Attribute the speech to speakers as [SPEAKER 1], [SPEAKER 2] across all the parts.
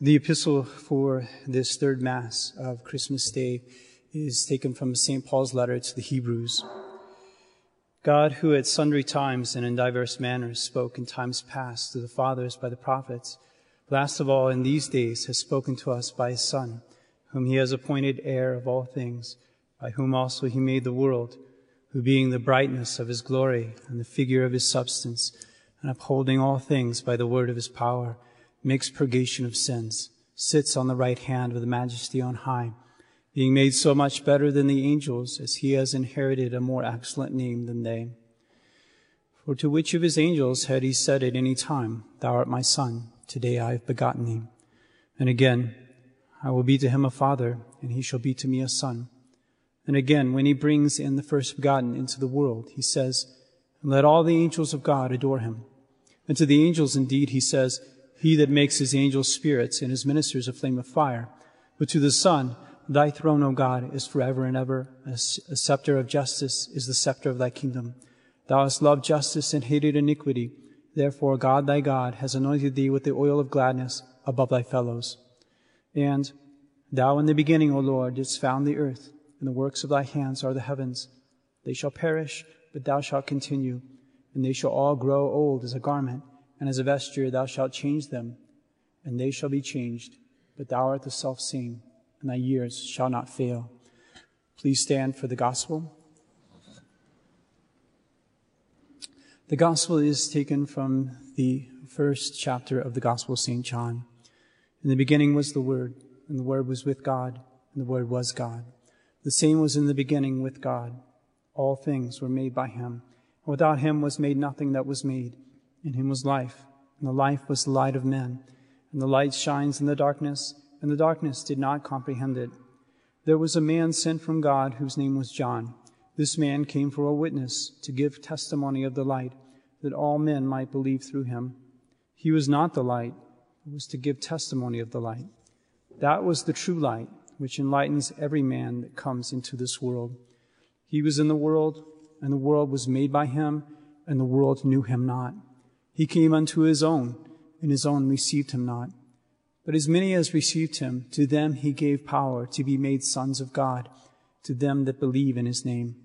[SPEAKER 1] The epistle for this third Mass of Christmas Day is taken from St. Paul's letter to the Hebrews. God, who at sundry times and in diverse manners spoke in times past to the fathers by the prophets, last of all in these days has spoken to us by his Son, whom he has appointed heir of all things, by whom also he made the world, who being the brightness of his glory and the figure of his substance, and upholding all things by the word of his power, makes purgation of sins, sits on the right hand of the majesty on high, being made so much better than the angels as he has inherited a more excellent name than they. For to which of his angels had he said at any time, Thou art my son, today I have begotten thee? And again, I will be to him a father, and he shall be to me a son. And again, when he brings in the first begotten into the world, he says, Let all the angels of God adore him. And to the angels indeed he says, He that makes his angels spirits and his ministers a flame of fire. But to the Son, Thy throne, O God, is forever and ever. A scepter of justice is the scepter of thy kingdom. Thou hast loved justice and hated iniquity. Therefore, God thy God has anointed thee with the oil of gladness above thy fellows. And thou in the beginning, O Lord, didst found the earth, and the works of thy hands are the heavens. They shall perish, but thou shalt continue, and they shall all grow old as a garment, and as a vesture thou shalt change them, and they shall be changed, but thou art the self same and thy years shall not fail. Please stand for the gospel. The gospel is taken from the first chapter of the gospel of St. John. In the beginning was the Word, and the Word was with God, and the Word was God. The same was in the beginning with God. All things were made by him. And without him was made nothing that was made. In him was life, and the life was the light of men. And the light shines in the darkness, and the darkness did not comprehend it. There was a man sent from God whose name was John. This man came for a witness to give testimony of the light, that all men might believe through him. He was not the light, but was to give testimony of the light. That was the true light, which enlightens every man that comes into this world. He was in the world, and the world was made by him, and the world knew him not. He came unto his own, and his own received him not. But as many as received him, to them he gave power to be made sons of God, to them that believe in his name,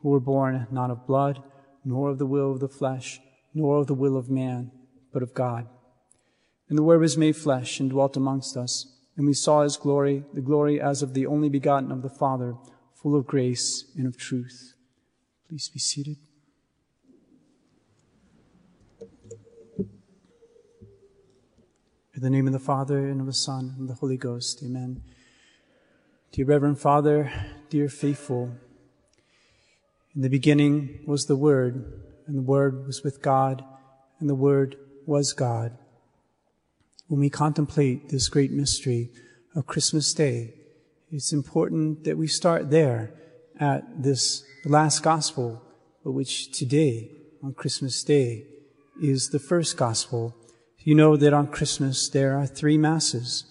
[SPEAKER 1] who were born not of blood, nor of the will of the flesh, nor of the will of man, but of God. And the Word was made flesh and dwelt amongst us, and we saw his glory, the glory as of the only begotten of the Father, full of grace and of truth. Please be seated. In the name of the Father, and of the Son, and of the Holy Ghost. Amen. Dear Reverend Father, dear faithful, in the beginning was the Word, and the Word was with God, and the Word was God. When we contemplate this great mystery of Christmas Day, it's important that we start there at this last gospel, which today, on Christmas Day, is the first gospel you know that on Christmas there are three masses,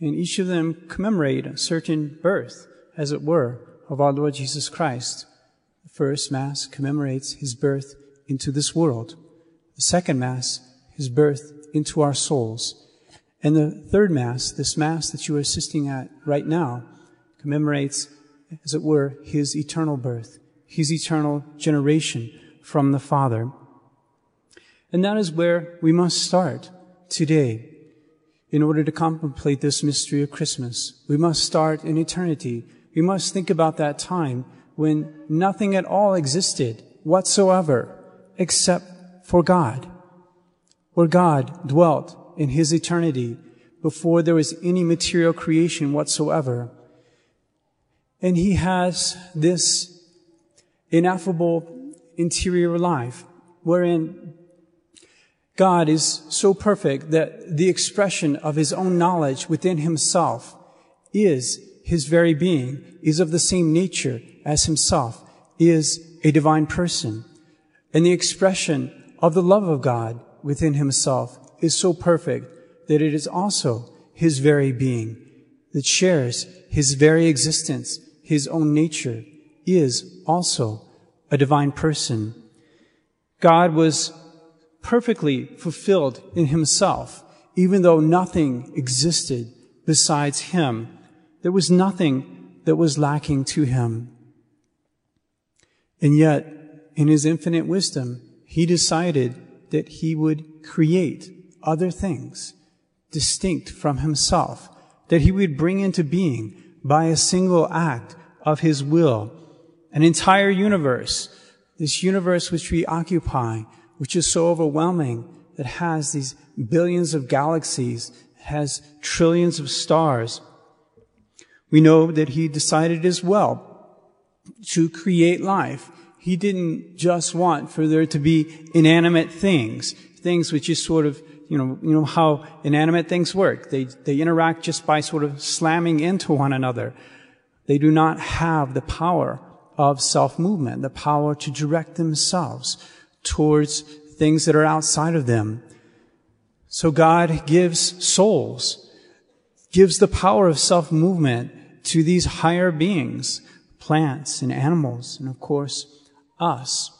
[SPEAKER 1] and each of them commemorate a certain birth, as it were, of our Lord Jesus Christ. The first Mass commemorates his birth into this world. The second Mass, his birth into our souls. And the third Mass, this Mass that you are assisting at right now, commemorates, as it were, his eternal birth, his eternal generation from the Father. And that is where we must start today in order to contemplate this mystery of Christmas. We must start in eternity. We must think about that time when nothing at all existed whatsoever except for God, where God dwelt in his eternity before there was any material creation whatsoever. And he has this ineffable interior life wherein God is so perfect that the expression of his own knowledge within himself is his very being, is of the same nature as himself, is a divine person. And the expression of the love of God within himself is so perfect that it is also his very being that shares his very existence, his own nature, is also a divine person. God was perfectly fulfilled in himself even though nothing existed besides him. There was nothing that was lacking to him. And yet, in his infinite wisdom, he decided that he would create other things distinct from himself, that he would bring into being by a single act of his will an entire universe, this universe which we occupy, which is so overwhelming, that has these billions of galaxies, has trillions of stars. We know that he decided as well to create life. He didn't just want for there to be inanimate things, things which is sort of, you know, you know how inanimate things work. They, they interact just by sort of slamming into one another. They do not have the power of self-movement, the power to direct themselves towards things that are outside of them. So God gives souls, gives the power of self-movement to these higher beings, plants and animals, and of course, us.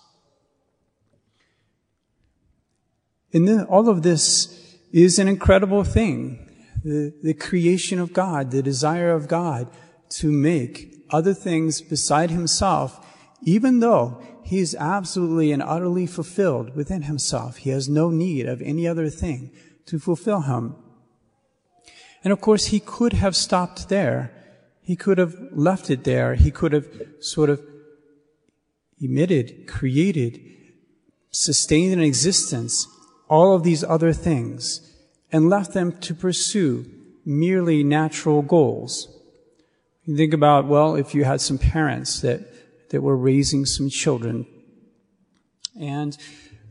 [SPEAKER 1] And all of this is an incredible thing. The, the creation of God, the desire of God to make other things beside himself, even though he is absolutely and utterly fulfilled within himself. He has no need of any other thing to fulfill him. And of course, he could have stopped there. He could have left it there. He could have sort of emitted, created, sustained in existence all of these other things and left them to pursue merely natural goals. You think about, well, if you had some parents that that were raising some children. And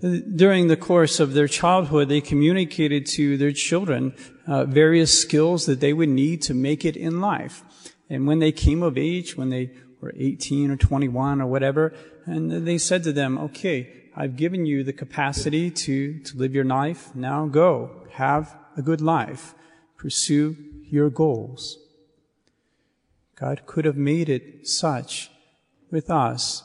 [SPEAKER 1] during the course of their childhood, they communicated to their children uh, various skills that they would need to make it in life. And when they came of age, when they were 18 or 21 or whatever, and they said to them, okay, I've given you the capacity to, to live your life. Now go. Have a good life. Pursue your goals. God could have made it such with us,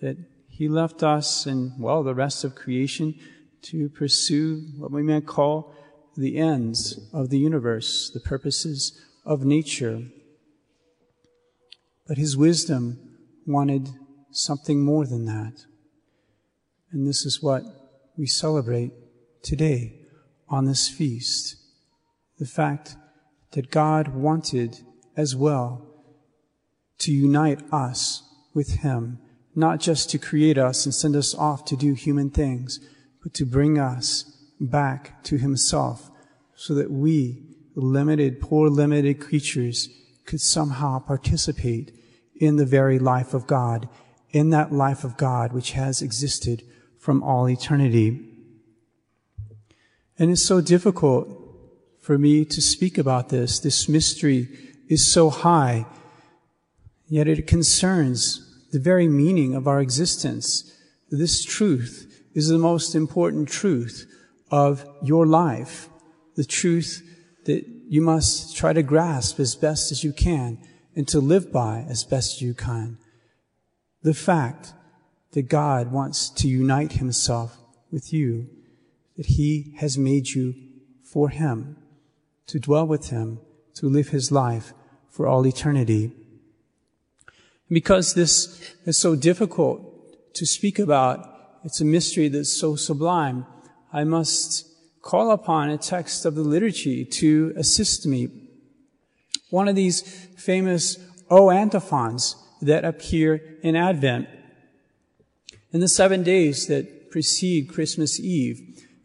[SPEAKER 1] that He left us and, well, the rest of creation to pursue what we might call the ends of the universe, the purposes of nature. But His wisdom wanted something more than that. And this is what we celebrate today on this feast. The fact that God wanted as well to unite us with Him, not just to create us and send us off to do human things, but to bring us back to Himself so that we, limited, poor, limited creatures, could somehow participate in the very life of God, in that life of God which has existed from all eternity. And it's so difficult for me to speak about this. This mystery is so high Yet it concerns the very meaning of our existence. This truth is the most important truth of your life. The truth that you must try to grasp as best as you can and to live by as best as you can. The fact that God wants to unite himself with you, that he has made you for him, to dwell with him, to live his life for all eternity. Because this is so difficult to speak about, it's a mystery that's so sublime, I must call upon a text of the liturgy to assist me. One of these famous O antiphons that appear in Advent. In the seven days that precede Christmas Eve,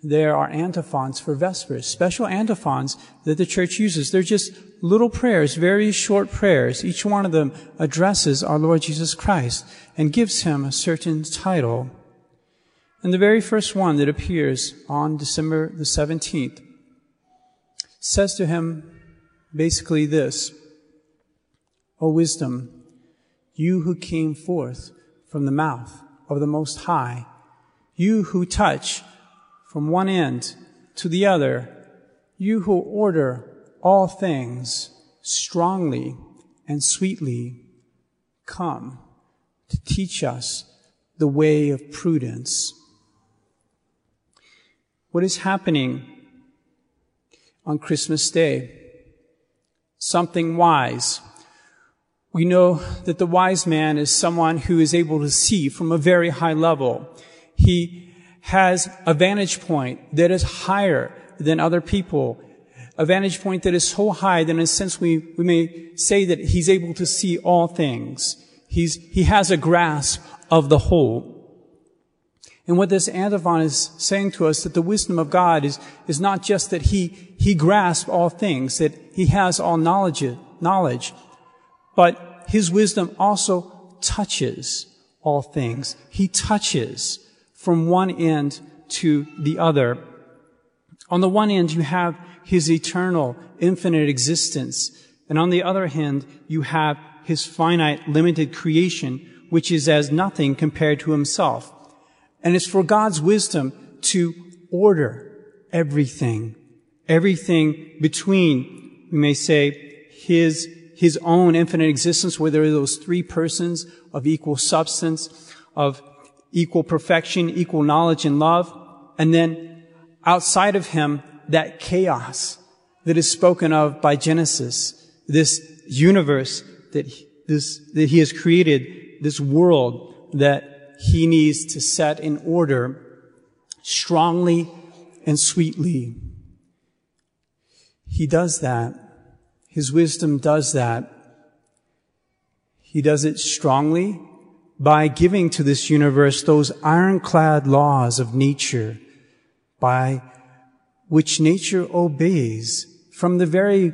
[SPEAKER 1] there are antiphons for Vespers, special antiphons that the church uses. They're just little prayers, very short prayers. Each one of them addresses our Lord Jesus Christ and gives him a certain title. And the very first one that appears on December the 17th says to him basically this, O wisdom, you who came forth from the mouth of the Most High, you who touch from one end to the other, you who order all things strongly and sweetly, come to teach us the way of prudence. What is happening on Christmas Day. Something wise. We know that the wise man is someone who is able to see from a very high level. He has a vantage point that is higher than other people. A vantage point that is so high that in a sense we, we may say that he's able to see all things. He's, he has a grasp of the whole. And what this antiphon is saying to us that the wisdom of God is, is not just that he, he grasps all things, that he has all knowledge, knowledge, but his wisdom also touches all things. He touches from one end to the other. On the one end, you have his eternal, infinite existence. And on the other hand, you have his finite, limited creation, which is as nothing compared to himself. And it's for God's wisdom to order everything, everything between, we may say, his, his own infinite existence, where there are those three persons of equal substance, of equal perfection, equal knowledge and love, and then outside of him, that chaos that is spoken of by Genesis, this universe that this, that he has created, this world that he needs to set in order strongly and sweetly. He does that. His wisdom does that. He does it strongly by giving to this universe those ironclad laws of nature by which nature obeys from the very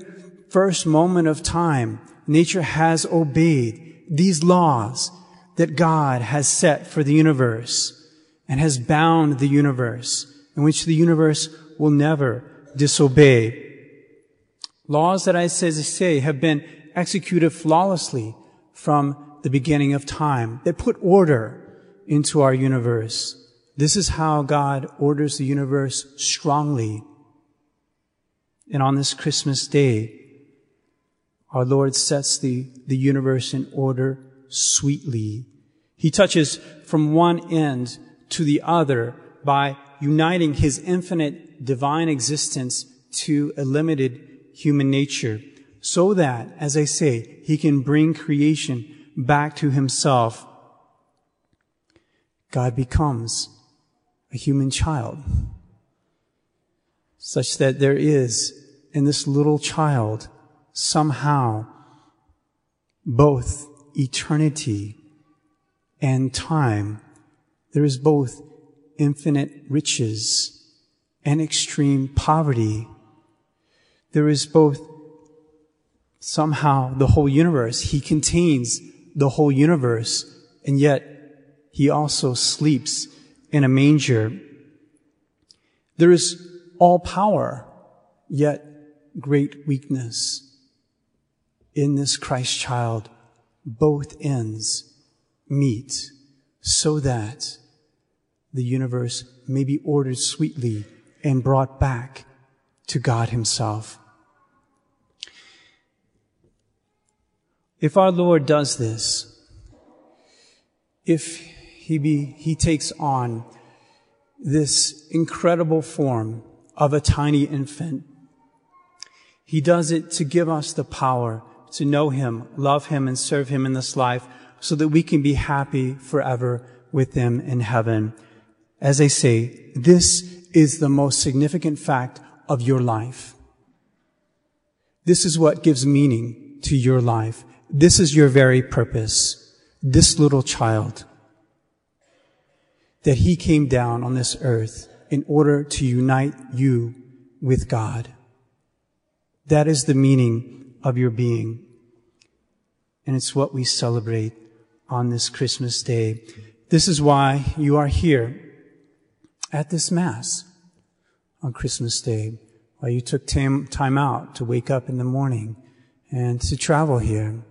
[SPEAKER 1] first moment of time. Nature has obeyed these laws that God has set for the universe and has bound the universe in which the universe will never disobey. Laws that I say have been executed flawlessly from the beginning of time that put order into our universe. This is how God orders the universe strongly. And on this Christmas day, our Lord sets the, the universe in order sweetly. He touches from one end to the other by uniting his infinite divine existence to a limited human nature so that, as I say, he can bring creation back to himself. God becomes a human child such that there is in this little child somehow both eternity and time. There is both infinite riches and extreme poverty. There is both somehow the whole universe. He contains the whole universe, and yet he also sleeps in a manger. There is all power, yet great weakness. In this Christ child, both ends meet so that the universe may be ordered sweetly and brought back to God Himself. If our Lord does this, if He be, He takes on this incredible form of a tiny infant, He does it to give us the power to know Him, love Him, and serve Him in this life so that we can be happy forever with Him in heaven. As I say, this is the most significant fact of your life. This is what gives meaning to your life. This is your very purpose. This little child. That He came down on this earth in order to unite you with God. That is the meaning of your being. And it's what we celebrate on this Christmas day. This is why you are here at this Mass on Christmas Day, why you took time, out to wake up in the morning and to travel here.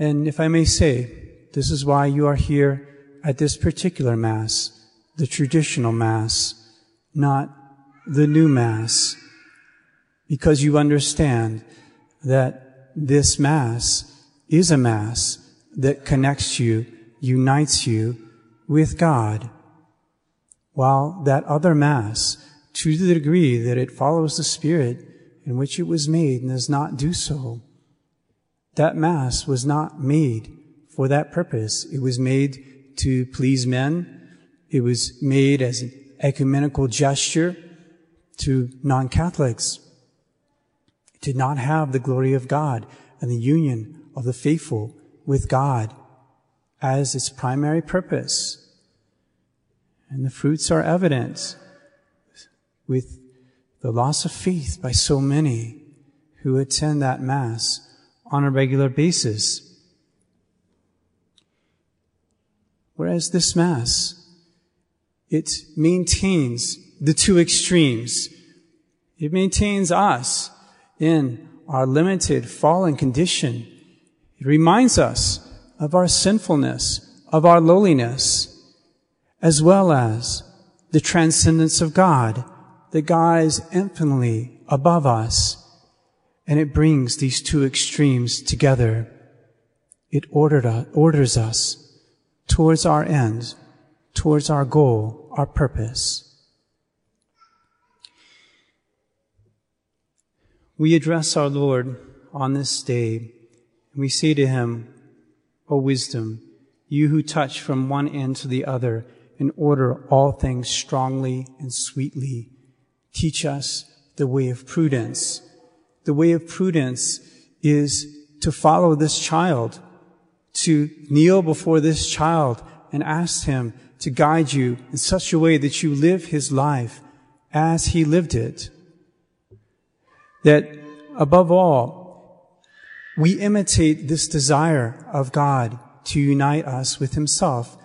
[SPEAKER 1] And if I may say, this is why you are here at this particular Mass, the traditional Mass, not the new Mass, because you understand that this Mass is a Mass that connects you, unites you with God, while that other Mass to the degree that it follows the spirit in which it was made and does not do so. That Mass was not made for that purpose. It was made to please men. It was made as an ecumenical gesture to non-Catholics. It did not have the glory of God and the union of the faithful with God as its primary purpose. And the fruits are evident with the loss of faith by so many who attend that Mass on a regular basis. Whereas this Mass, it maintains the two extremes. It maintains us in our limited fallen condition. It reminds us of our sinfulness, of our lowliness, as well as the transcendence of God, that God is infinitely above us. And it brings these two extremes together. It ordered, orders us towards our end, towards our goal, our purpose. We address our Lord on this day, and we say to him, O wisdom, you who touch from one end to the other and order all things strongly and sweetly, teach us the way of prudence. The way of prudence is to follow this child, to kneel before this child and ask him to guide you in such a way that you live his life as he lived it that above all, we imitate this desire of God to unite us with himself.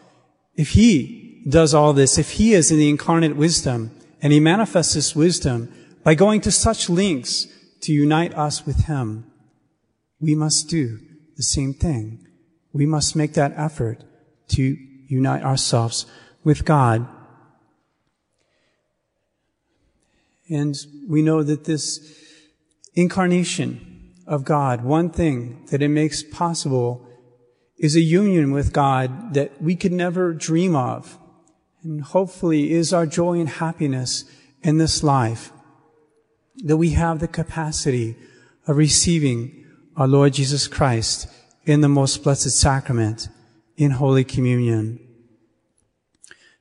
[SPEAKER 1] If he does all this, if he is in the incarnate wisdom and he manifests this wisdom by going to such lengths to unite us with him, we must do the same thing. We must make that effort to unite ourselves with God. And we know that this incarnation of God, one thing that it makes possible is a union with God that we could never dream of. And hopefully is our joy and happiness in this life that we have the capacity of receiving our Lord Jesus Christ in the most blessed sacrament in Holy Communion.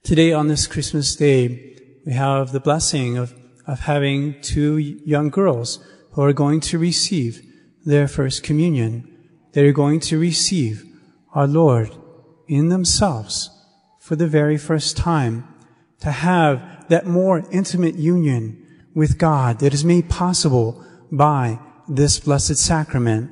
[SPEAKER 1] Today on this Christmas day, we have the blessing of, of having two young girls who are going to receive their first communion. They're going to receive our Lord in themselves for the very first time to have that more intimate union with God that is made possible by this blessed sacrament.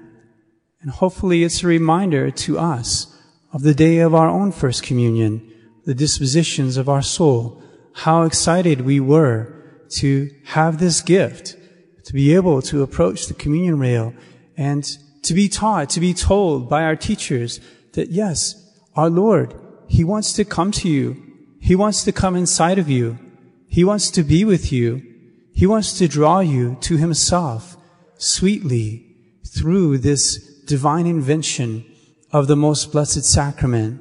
[SPEAKER 1] And hopefully it's a reminder to us of the day of our own first communion, the dispositions of our soul, how excited we were to have this gift to be able to approach the communion rail and to be taught, to be told by our teachers that yes, our Lord, He wants to come to you. He wants to come inside of you. He wants to be with you. He wants to draw you to Himself sweetly through this divine invention of the most blessed sacrament.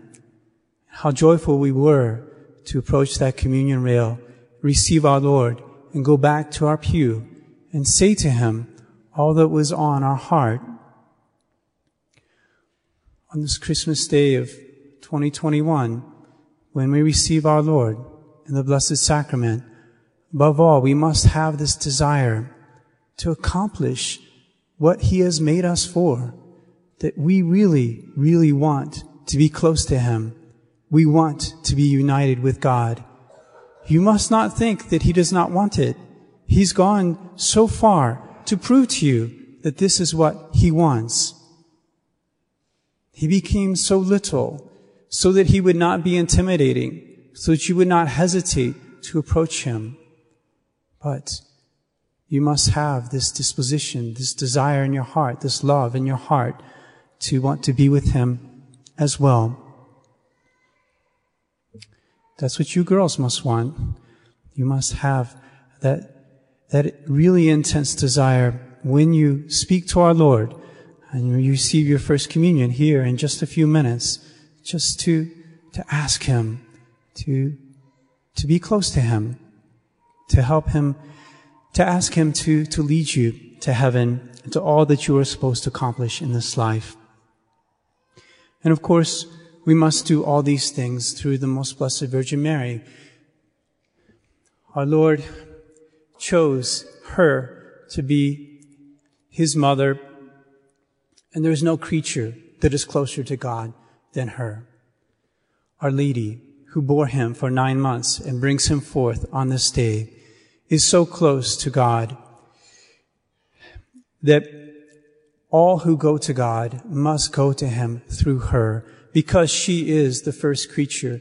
[SPEAKER 1] How joyful we were to approach that communion rail, receive our Lord, and go back to our pew and say to him all that was on our heart. On this Christmas day of 2021, when we receive our Lord in the Blessed Sacrament, above all, we must have this desire to accomplish what He has made us for, that we really, really want to be close to Him. We want to be united with God. You must not think that He does not want it. He's gone so far to prove to you that this is what he wants. He became so little so that he would not be intimidating, so that you would not hesitate to approach him. But you must have this disposition, this desire in your heart, this love in your heart to want to be with him as well. That's what you girls must want. You must have that that really intense desire when you speak to our Lord and you receive your first communion here in just a few minutes, just to, to ask Him, to, to be close to Him, to help him, to ask him to, to lead you to heaven and to all that you are supposed to accomplish in this life. And of course, we must do all these things through the most blessed Virgin Mary. Our Lord chose her to be his mother, and there is no creature that is closer to God than her. Our Lady, who bore him for nine months and brings him forth on this day, is so close to God that all who go to God must go to him through her because she is the first creature,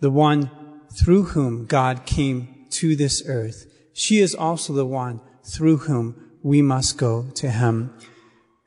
[SPEAKER 1] the one through whom God came to this earth. She is also the one through whom we must go to him.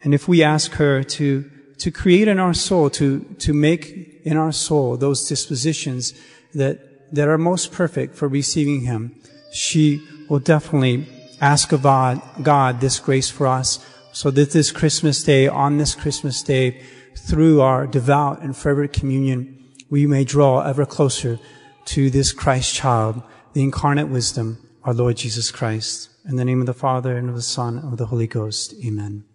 [SPEAKER 1] And if we ask her to, to create in our soul, to, to make in our soul those dispositions that, that are most perfect for receiving him, she will definitely ask of God, God this grace for us so that this Christmas day, on this Christmas day, through our devout and fervent communion, we may draw ever closer to this Christ child, the incarnate wisdom, our Lord Jesus Christ. In the name of the Father and of the Son and of the Holy Ghost. Amen.